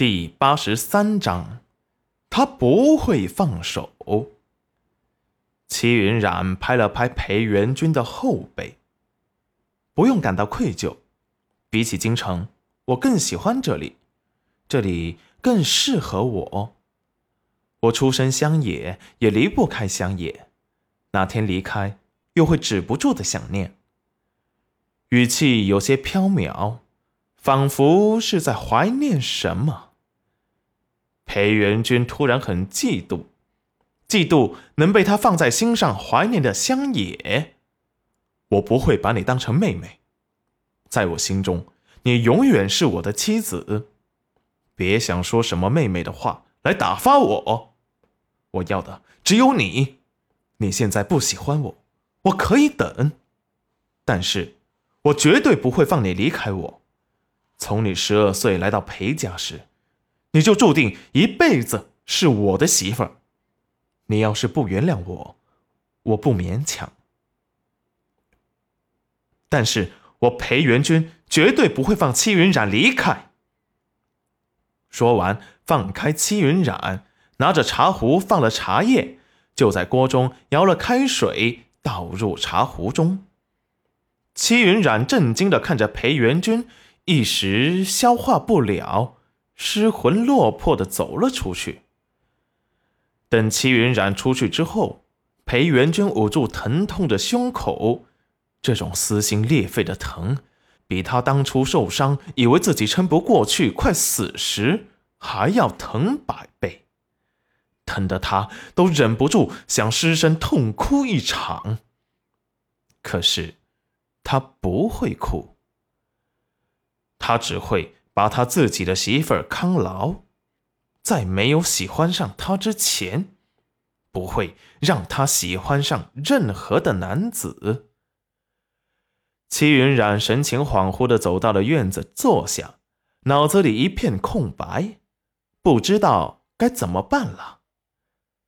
第八十三章，他不会放手。齐云冉拍了拍裴元君的后背，不用感到愧疚。比起京城，我更喜欢这里，这里更适合我。我出身乡野，也离不开乡野。哪天离开，又会止不住的想念。语气有些飘渺，仿佛是在怀念什么。裴元君突然很嫉妒，嫉妒能被他放在心上怀念的乡野。我不会把你当成妹妹，在我心中，你永远是我的妻子。别想说什么妹妹的话来打发我。我要的只有你。你现在不喜欢我，我可以等，但是我绝对不会放你离开我。从你十二岁来到裴家时。你就注定一辈子是我的媳妇儿。你要是不原谅我，我不勉强。但是我裴元君绝对不会放戚云染离开。说完，放开戚云染，拿着茶壶放了茶叶，就在锅中舀了开水倒入茶壶中。戚云染震惊的看着裴元君，一时消化不了。失魂落魄的走了出去。等齐云染出去之后，裴元君捂住疼痛的胸口，这种撕心裂肺的疼，比他当初受伤，以为自己撑不过去，快死时还要疼百倍，疼得他都忍不住想失声痛哭一场。可是，他不会哭，他只会。把他自己的媳妇儿康牢，在没有喜欢上他之前，不会让他喜欢上任何的男子。齐云冉神情恍惚的走到了院子，坐下，脑子里一片空白，不知道该怎么办了。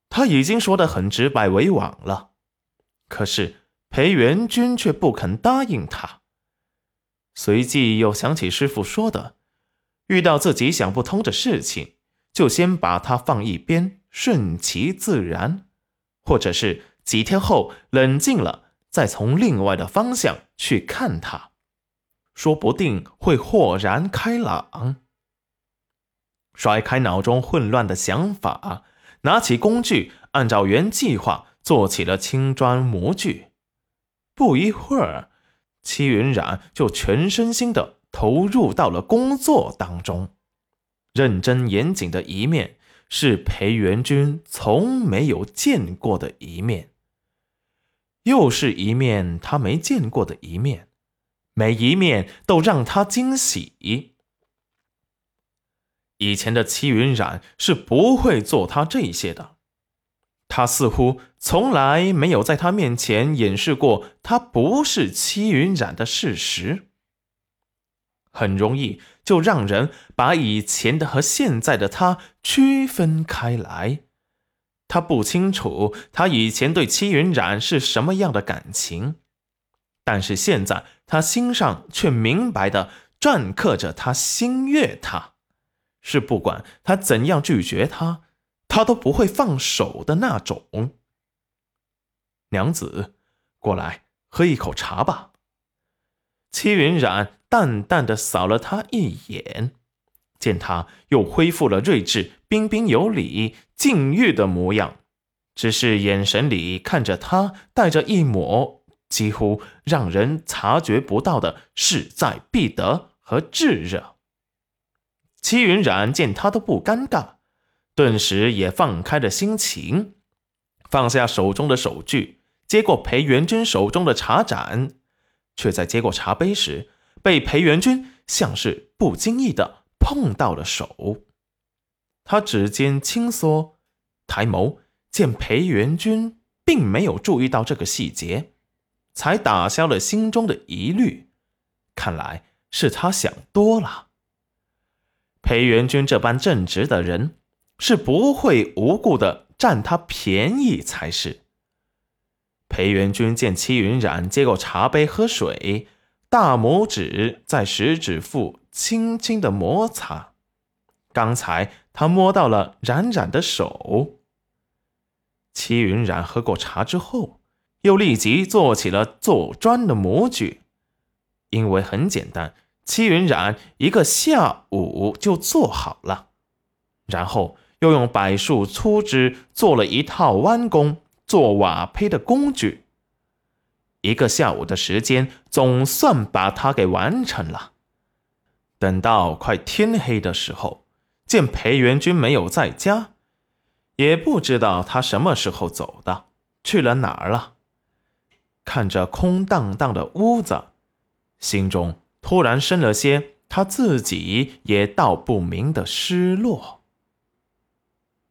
他已经说的很直白委婉了，可是裴元君却不肯答应他。随即又想起师傅说的。遇到自己想不通的事情，就先把它放一边，顺其自然，或者是几天后冷静了，再从另外的方向去看它，说不定会豁然开朗。甩开脑中混乱的想法，拿起工具，按照原计划做起了青砖模具。不一会儿，戚云染就全身心的。投入到了工作当中，认真严谨的一面是裴元君从没有见过的一面，又是一面他没见过的一面，每一面都让他惊喜。以前的戚云染是不会做他这些的，他似乎从来没有在他面前掩饰过他不是戚云染的事实。很容易就让人把以前的和现在的他区分开来。他不清楚他以前对戚云染是什么样的感情，但是现在他心上却明白的篆刻着他心悦他，是不管他怎样拒绝他，他都不会放手的那种。娘子，过来喝一口茶吧。戚云染。淡淡的扫了他一眼，见他又恢复了睿智、彬彬有礼、禁欲的模样，只是眼神里看着他，带着一抹几乎让人察觉不到的势在必得和炙热。戚云染见他都不尴尬，顿时也放开了心情，放下手中的手具，接过裴元君手中的茶盏，却在接过茶杯时。被裴元君像是不经意的碰到了手，他指尖轻缩，抬眸见裴元君并没有注意到这个细节，才打消了心中的疑虑。看来是他想多了。裴元君这般正直的人，是不会无故的占他便宜才是。裴元君见戚云染接过茶杯喝水。大拇指在食指腹轻轻的摩擦，刚才他摸到了冉冉的手。戚云染喝过茶之后，又立即做起了做砖的模具，因为很简单，戚云染一个下午就做好了。然后又用柏树粗枝做了一套弯弓做瓦胚的工具。一个下午的时间，总算把它给完成了。等到快天黑的时候，见裴元君没有在家，也不知道他什么时候走的，去了哪儿了。看着空荡荡的屋子，心中突然生了些他自己也道不明的失落。